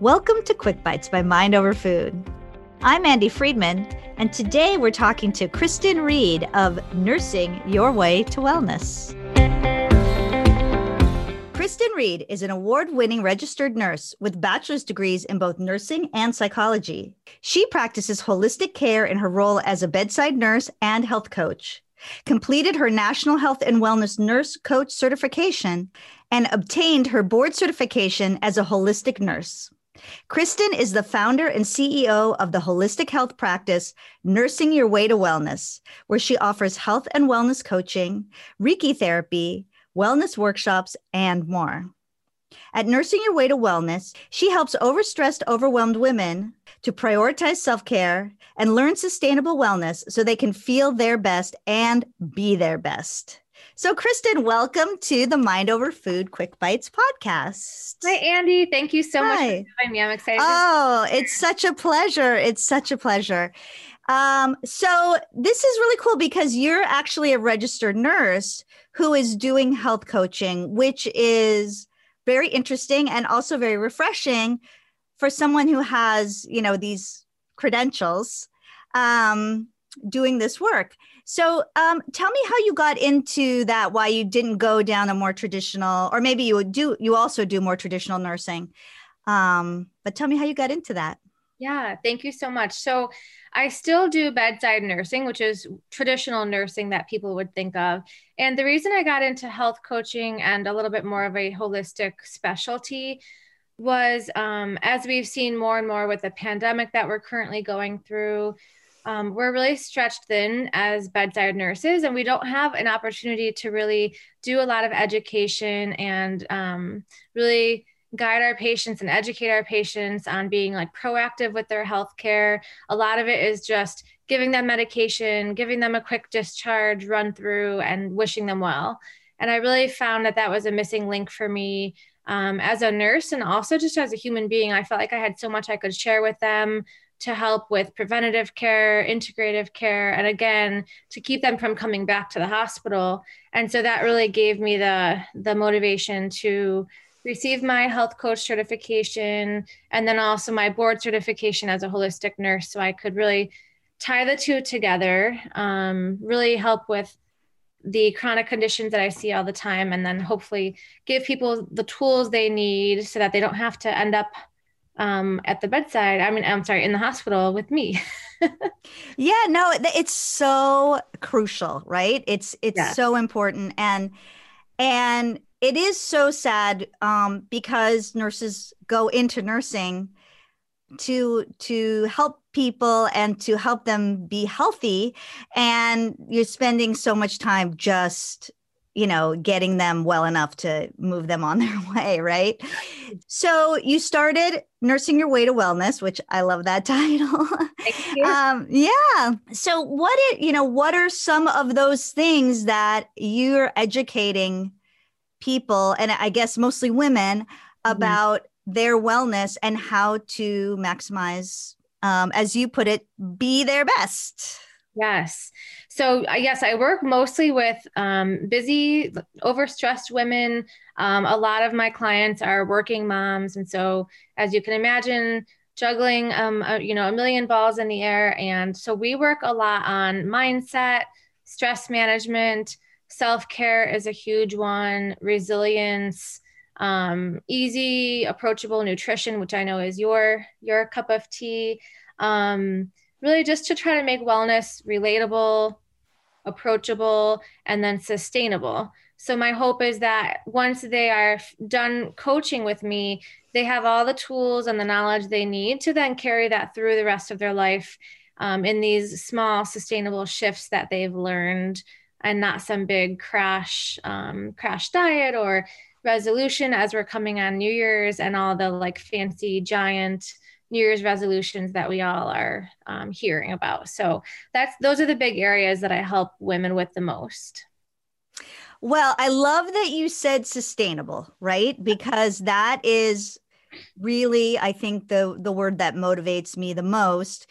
Welcome to Quick Bites by Mind Over Food. I'm Andi Friedman, and today we're talking to Kristen Reed of Nursing Your Way to Wellness. Kristen Reed is an award winning registered nurse with bachelor's degrees in both nursing and psychology. She practices holistic care in her role as a bedside nurse and health coach, completed her National Health and Wellness Nurse Coach certification, and obtained her board certification as a holistic nurse. Kristen is the founder and CEO of the holistic health practice, Nursing Your Way to Wellness, where she offers health and wellness coaching, Reiki therapy, wellness workshops, and more. At Nursing Your Way to Wellness, she helps overstressed, overwhelmed women to prioritize self care and learn sustainable wellness so they can feel their best and be their best. So, Kristen, welcome to the Mind Over Food Quick Bites podcast. Hi, Andi. Thank you so Hi. much for having me. I'm excited. Oh, it's such a pleasure. It's such a pleasure. Um, so, this is really cool because you're actually a registered nurse who is doing health coaching, which is very interesting and also very refreshing for someone who has, you know, these credentials um, doing this work. So, um, tell me how you got into that. Why you didn't go down a more traditional, or maybe you do. You also do more traditional nursing. Um, but tell me how you got into that. Yeah, thank you so much. So, I still do bedside nursing, which is traditional nursing that people would think of. And the reason I got into health coaching and a little bit more of a holistic specialty was um, as we've seen more and more with the pandemic that we're currently going through um, we're really stretched thin as bedside nurses, and we don't have an opportunity to really do a lot of education and um, really guide our patients and educate our patients on being like proactive with their health care. A lot of it is just giving them medication, giving them a quick discharge run through, and wishing them well. And I really found that that was a missing link for me um, as a nurse and also just as a human being. I felt like I had so much I could share with them to help with preventative care, integrative care, and again, to keep them from coming back to the hospital. And so that really gave me the, the motivation to receive my health coach certification and then also my board certification as a holistic nurse. So I could really tie the two together, um, really help with the chronic conditions that I see all the time, and then hopefully give people the tools they need so that they don't have to end up um, at the bedside. I mean, I'm sorry, in the hospital with me. yeah, no, it's so crucial, right? It's it's yeah. so important, and and it is so sad um, because nurses go into nursing to to help people and to help them be healthy and you're spending so much time just you know, getting them well enough to move them on their way, right? So you started nursing your way to wellness, which I love that title. um, yeah. So what it, you know, what are some of those things that you're educating people and I guess mostly women mm-hmm. about mm-hmm. their wellness and how to maximize um, as you put it, be their best. Yes. So, I guess I work mostly with um, busy, overstressed women. Um, a lot of my clients are working moms. And so, as you can imagine, juggling, um, a, you know, a million balls in the air. And so, we work a lot on mindset, stress management, self care is a huge one, resilience. Um, easy, approachable nutrition, which I know is your your cup of tea. Um, really just to try to make wellness relatable, approachable, and then sustainable. So, my hope is that once they are done coaching with me, they have all the tools and the knowledge they need to then carry that through the rest of their life um, in these small, sustainable shifts that they've learned and not some big crash um, crash diet or resolution as we're coming on new year's and all the like fancy giant New Year's resolutions that we all are um, hearing about. So that's those are the big areas that I help women with the most. Well, I love that you said sustainable, right? Because that is really, I think the the word that motivates me the most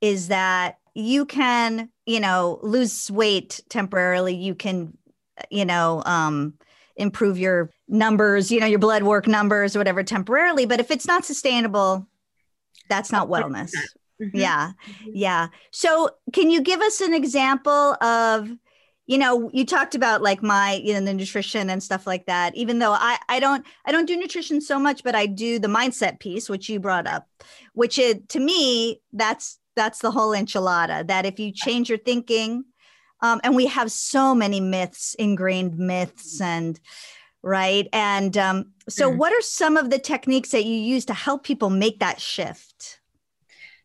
is that you can, you know, lose weight temporarily. You can, you know, um, improve your numbers, you know, your blood work numbers whatever temporarily. But if it's not sustainable, that's not wellness. Mm-hmm. Yeah. Mm-hmm. Yeah. So, can you give us an example of, you know, you talked about like my, you know, the nutrition and stuff like that. Even though I, I don't, I don't do nutrition so much, but I do the mindset piece, which you brought up, which it to me, that's that's the whole enchilada. That if you change your thinking, um, and we have so many myths, ingrained myths, and right. And um, so, mm. what are some of the techniques that you use to help people make that shift?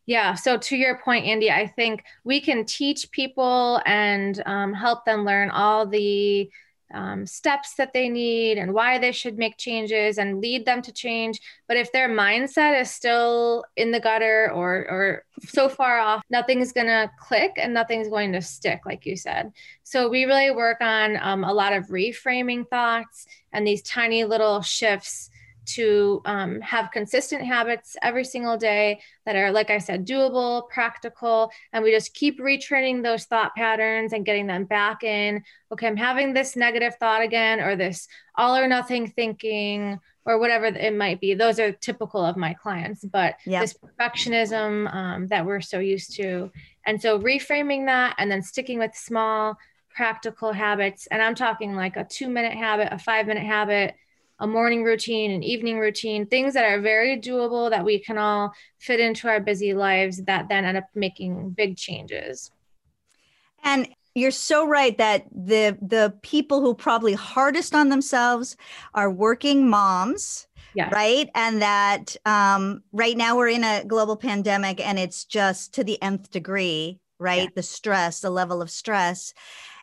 Yeah. So to your point, Andi, I think we can teach people and um, help them learn all the um, steps that they need and why they should make changes and lead them to change. But if their mindset is still in the gutter or or so far off, nothing's gonna click and nothing's going to stick, like you said. So we really work on um, a lot of reframing thoughts and these tiny little shifts to um, have consistent habits every single day that are, like I said, doable, practical, and we just keep retraining those thought patterns and getting them back in. Okay, I'm having this negative thought again, or this all or nothing thinking, or whatever it might be. Those are typical of my clients, but yep. this perfectionism um, that we're so used to. And so reframing that and then sticking with small, practical habits. And I'm talking like a two minute habit, a five minute habit a morning routine, an evening routine, things that are very doable that we can all fit into our busy lives that then end up making big changes. And you're so right that the the people who probably hardest on themselves are working moms. Yes. Right. And that um, right now we're in a global pandemic and it's just to the nth degree, right? Yeah. The stress, the level of stress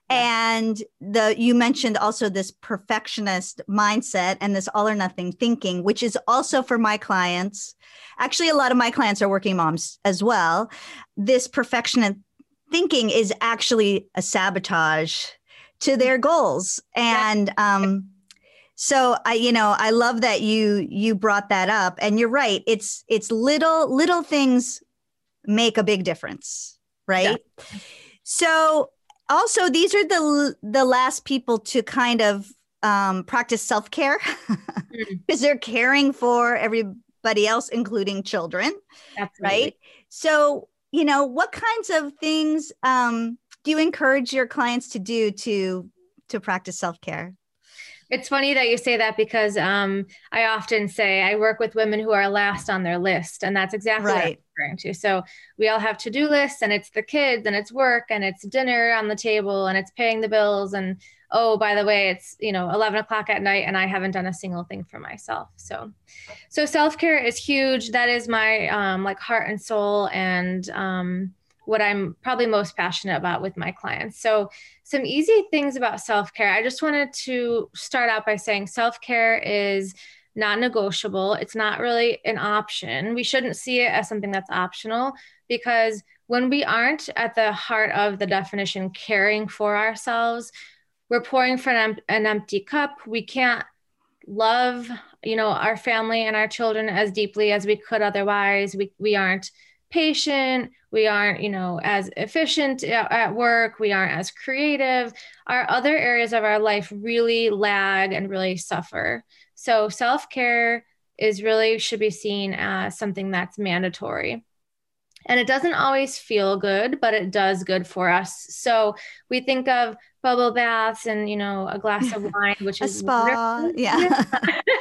and the you mentioned also this perfectionist mindset and this all or nothing thinking which is also for my clients. Actually a lot of my clients are working moms as well. This perfectionist thinking is actually a sabotage to their goals. And um so i you know i love that you you brought that up. And you're right. It's it's little little things make a big difference right? Yeah. so also these are the the last people to kind of um, practice self-care because mm. they're caring for everybody else including children Absolutely. right so you know what kinds of things um, do you encourage your clients to do to to practice self-care it's funny that you say that because um, I often say I work with women who are last on their list, and that's exactly right. what I'm referring to. So we all have to-do lists, and it's the kids, and it's work, and it's dinner on the table, and it's paying the bills, and oh, by the way, it's you know 11 o'clock at night, and I haven't done a single thing for myself. So, so self-care is huge. That is my um, like heart and soul, and um, what I'm probably most passionate about with my clients. So, some easy things about self care. I just wanted to start out by saying self care is not negotiable. It's not really an option. We shouldn't see it as something that's optional because when we aren't at the heart of the definition caring for ourselves, we're pouring from an, an empty cup. We can't love, you know, our family and our children as deeply as we could otherwise. We we aren't patient. We aren't you know as efficient uh, at work. We aren't as creative. Our other areas of our life really lag and really suffer. So self-care is really should be seen as something that's mandatory. And it doesn't always feel good but it does good for us. So we think of bubble baths and you know a glass of wine which a is spa yeah.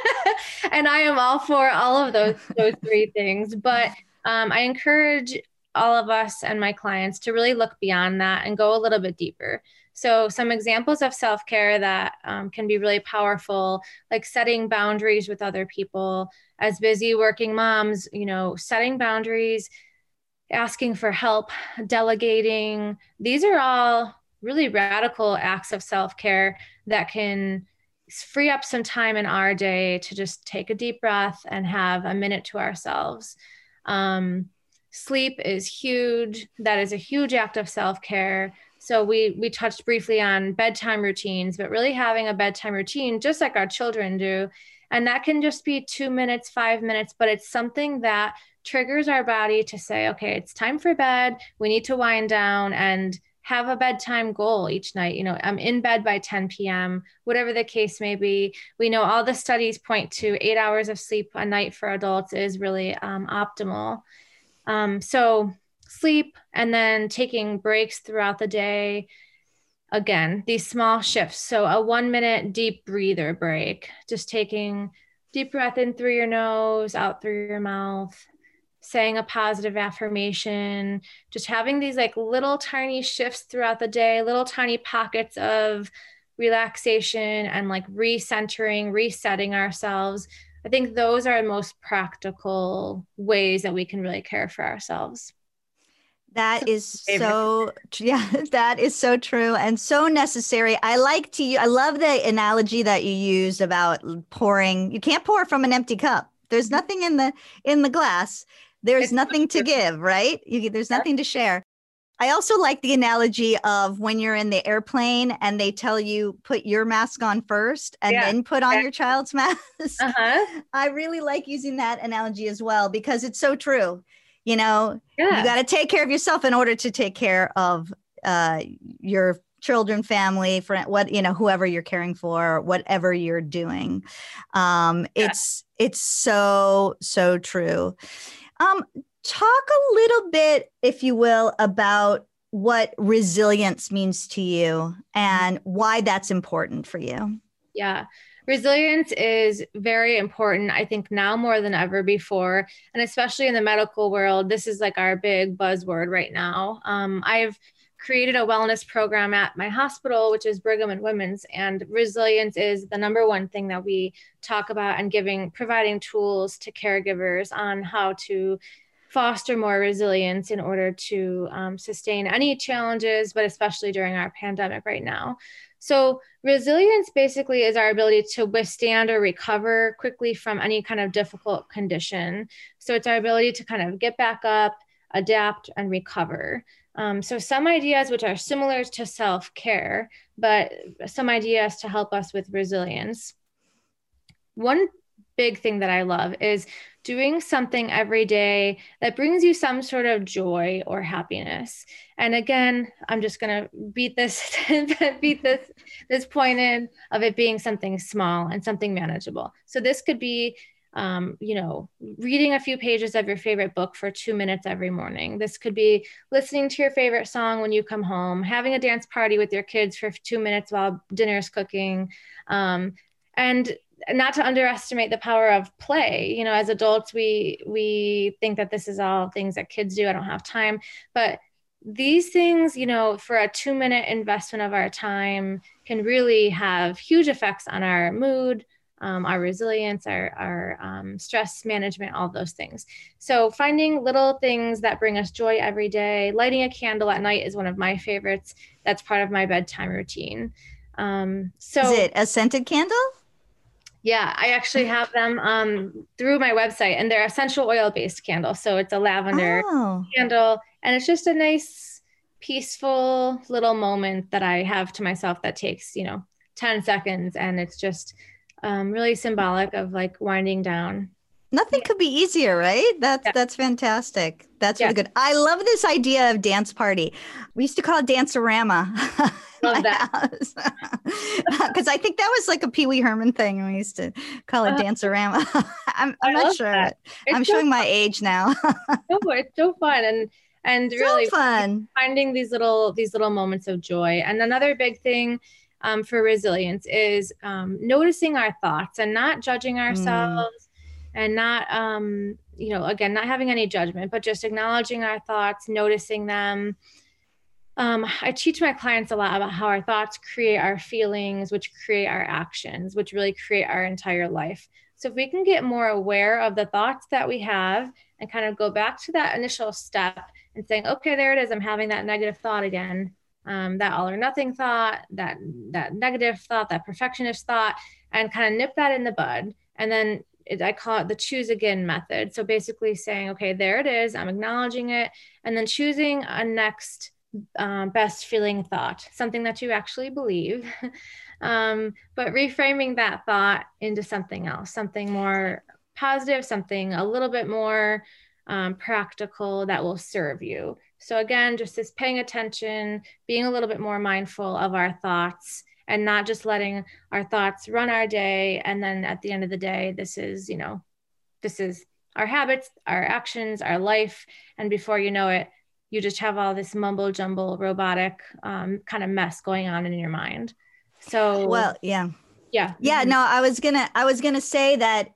and i am all for all of those those three things. But um, I encourage all of us and my clients to really look beyond that and go a little bit deeper. So, some examples of self care that um, can be really powerful, like setting boundaries with other people. As busy working moms, you know, setting boundaries, asking for help, delegating, these are all really radical acts of self care that can free up some time in our day to just take a deep breath and have a minute to ourselves. Um, sleep is huge. That is a huge act of self care. So we we touched briefly on bedtime routines, but really having a bedtime routine, just like our children do, and that can just be two minutes, five minutes, but it's something that triggers our body to say, okay, it's time for bed. We need to wind down and have a bedtime goal each night. You know, I'm in bed by 10 p.m., whatever the case may be. We know all the studies point to eight hours of sleep a night for adults is really um, optimal. Um, so, sleep and then taking breaks throughout the day. Again, these small shifts. So, a one minute deep breather break, just taking deep breath in through your nose, out through your mouth, saying a positive affirmation, just having these like little tiny shifts throughout the day, little tiny pockets of relaxation and like recentering, resetting ourselves. I think those are the most practical ways that we can really care for ourselves. That is so yeah, that is so true and so necessary. I like to I love the analogy that you used about pouring. You can't pour from an empty cup. There's mm-hmm. nothing in the in the glass. There's it's nothing to give, right? You, there's nothing to share. I also like the analogy of when you're in the airplane and they tell you put your mask on first and yeah, then put on your child's mask. Uh-huh. I really like using that analogy as well because it's so true. You know, yeah. you got to take care of yourself in order to take care of uh, your children, family, friend, what you know, whoever you're caring for, whatever you're doing. Um, yeah. It's it's so so true. Um, talk a little bit, if you will, about what resilience means to you and why that's important for you. Yeah. Resilience is very important, I think, now more than ever before. And especially in the medical world, this is like our big buzzword right now. Um, I've created a wellness program at my hospital, which is Brigham and Women's, and resilience is the number one thing that we talk about and giving, providing tools to caregivers on how to foster more resilience in order to um, sustain any challenges, but especially during our pandemic right now. So, resilience basically is our ability to withstand or recover quickly from any kind of difficult condition. So, it's our ability to kind of get back up, adapt, and recover. Um, so, some ideas which are similar to self care, but some ideas to help us with resilience. One big thing that I love is doing something every day that brings you some sort of joy or happiness. And again, I'm just going to beat this beat this this point in of it being something small and something manageable. So this could be um, you know, reading a few pages of your favorite book for two minutes every morning. This could be listening to your favorite song when you come home, having a dance party with your kids for two minutes while dinner is cooking, um, and not to underestimate the power of play. You know as adults we we think that this is all things that kids do. I don't have time. But these things you know for a 2 minute investment of our time can really have huge effects on our mood um, our resilience our, our um, stress management all those things so finding little things that bring us joy every day lighting a candle at night is one of my favorites that's part of my bedtime routine um, so is it a scented candle yeah, I actually have them um, through my website, and they're essential oil based candles. So it's a lavender oh. candle, and it's just a nice, peaceful little moment that I have to myself that takes, you know, 10 seconds. And it's just um, really symbolic of like winding down Nothing yeah. could be easier, right? That's yeah. that's fantastic. That's yeah. really good. I love this idea of dance party. We used to call it Dancerama. Love that. Because I think that was like a Pee Wee Herman thing. We used to call it uh, Dancerama. I'm, I'm not sure. I'm so showing fun. my age now. no, it's so fun and and so really fun finding these little these little moments of joy. And another big thing um, for resilience is um, noticing our thoughts and not judging mm. ourselves. Mm and not um you know again not having any judgment but just acknowledging our thoughts noticing them um, I teach my clients a lot about how our thoughts create our feelings, which create our actions, which really create our entire life. So, if we can get more aware of the thoughts that we have and kind of go back to that initial step and saying, okay, there it is, I'm having that negative thought again, um, that all or nothing thought, that that negative thought, that perfectionist thought, and kind of nip that in the bud. And then it, I call it the choose again method. So basically saying, okay, there it is, I'm acknowledging it, and then choosing a next um, best feeling thought, something that you actually believe, um, but reframing that thought into something else, something more positive, something a little bit more um, practical that will serve you. So, again, just this paying attention, being a little bit more mindful of our thoughts and not just letting our thoughts run our day. And then at the end of the day, this is, you know, this is our habits, our actions, our life. And before you know it, you just have all this mumble jumble robotic um, kind of mess going on in your mind. So, well, yeah. Yeah. Yeah. Mm-hmm. No, I was gonna I was gonna say that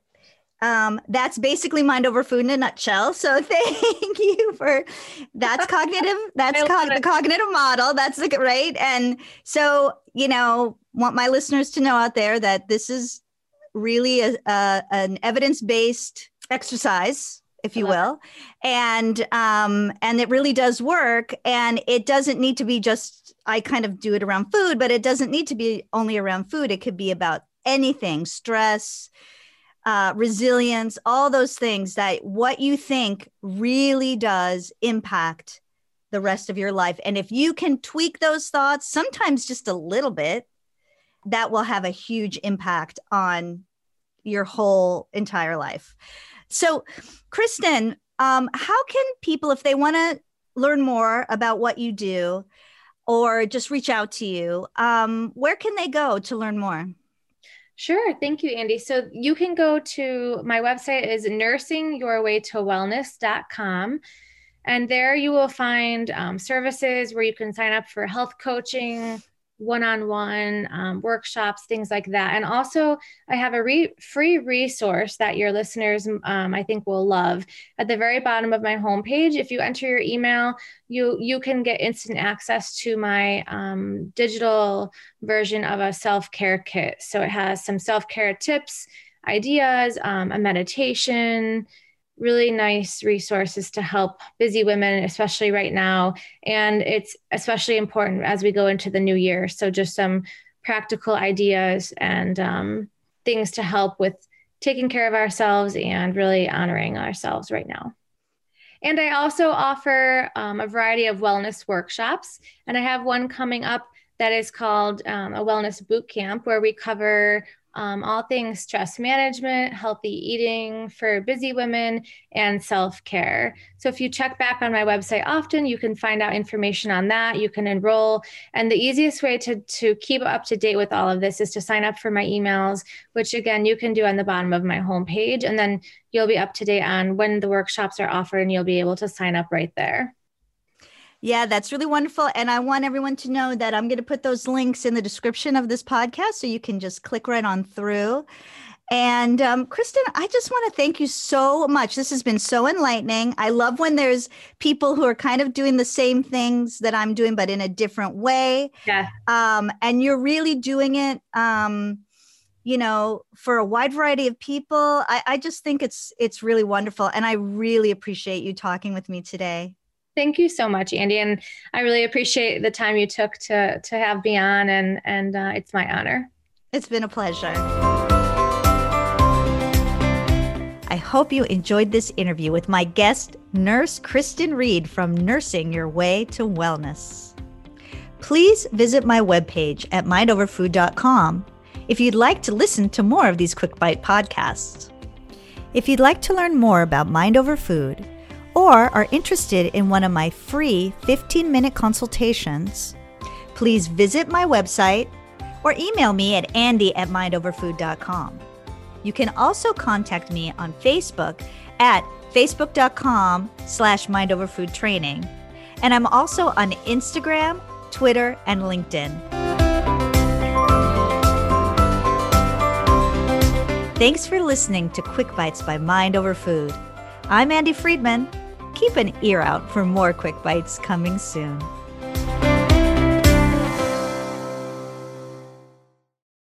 um, that's basically mind over food in a nutshell. So thank you for that's cognitive. That's cog- the cognitive model. That's the right. And so you know, want my listeners to know out there that this is really a, a an evidence based exercise if you will and um and it really does work and it doesn't need to be just i kind of do it around food but it doesn't need to be only around food it could be about anything stress uh, resilience, all those things that what you think really does impact the rest of your life. And if you can tweak those thoughts, sometimes just a little bit, that will have a huge impact on your whole entire life. So, Kristen, um, how can people, if they want to learn more about what you do or just reach out to you, um, where can they go to learn more? Sure. Thank you, Andi. So you can go to my website is nursingyourwaytowellness.com. And there you will find um, services where you can sign up for health coaching, one-on-one um, workshops things like that. And also i have a re- free resource that your listeners um, i think will love. At the very bottom of my homepage if you enter your email you you can get instant access to my um, digital version of a self-care kit. So it has some self-care tips ideas um, a meditation really nice resources to help busy women, especially right now. And it's especially important as we go into the new year. So, just some practical ideas and um, things to help with taking care of ourselves and really honoring ourselves right now. And I also offer um, a variety of wellness workshops. And I have one coming up that is called um, a wellness boot camp where we cover um, all things stress management, healthy eating for busy women, and self care. So, if you check back on my website often, you can find out information on that. You can enroll. And the easiest way to, to keep up to date with all of this is to sign up for my emails, which again, you can do on the bottom of my homepage. And then you'll be up to date on when the workshops are offered, and you'll be able to sign up right there. Yeah, that's really wonderful. And I want everyone to know that I'm going to put those links in the description of this podcast so you can just click right on through. And um, Kristen, I just want to thank you so much. This has been so enlightening. I love when there's people who are kind of doing the same things that I'm doing, but in a different way. Yeah. Um, and you're really doing it, um, you know, for a wide variety of people. I, I just think it's it's really wonderful, and I really appreciate you talking with me today. Thank you so much, Andi, and I really appreciate the time you took to to have me on, and and uh, it's my honor. It's been a pleasure. I hope you enjoyed this interview with my guest, Nurse Kristen Reed from Nursing Your Way to Wellness. Please visit my webpage at mindoverfood.com if you'd like to listen to more of these Quick Bite podcasts. If you'd like to learn more about Mind Over Food, or are interested in one of my free 15 minute consultations, please visit my website or email me at andy at mindoverfood.com. You can also contact me on Facebook at facebook.com slash mindoverfoodtraining. And I'm also on Instagram, Twitter, and LinkedIn. Thanks for listening to Quick Bites by Mind Over Food. I'm Andi Friedman keep an ear out for more quick bites coming soon.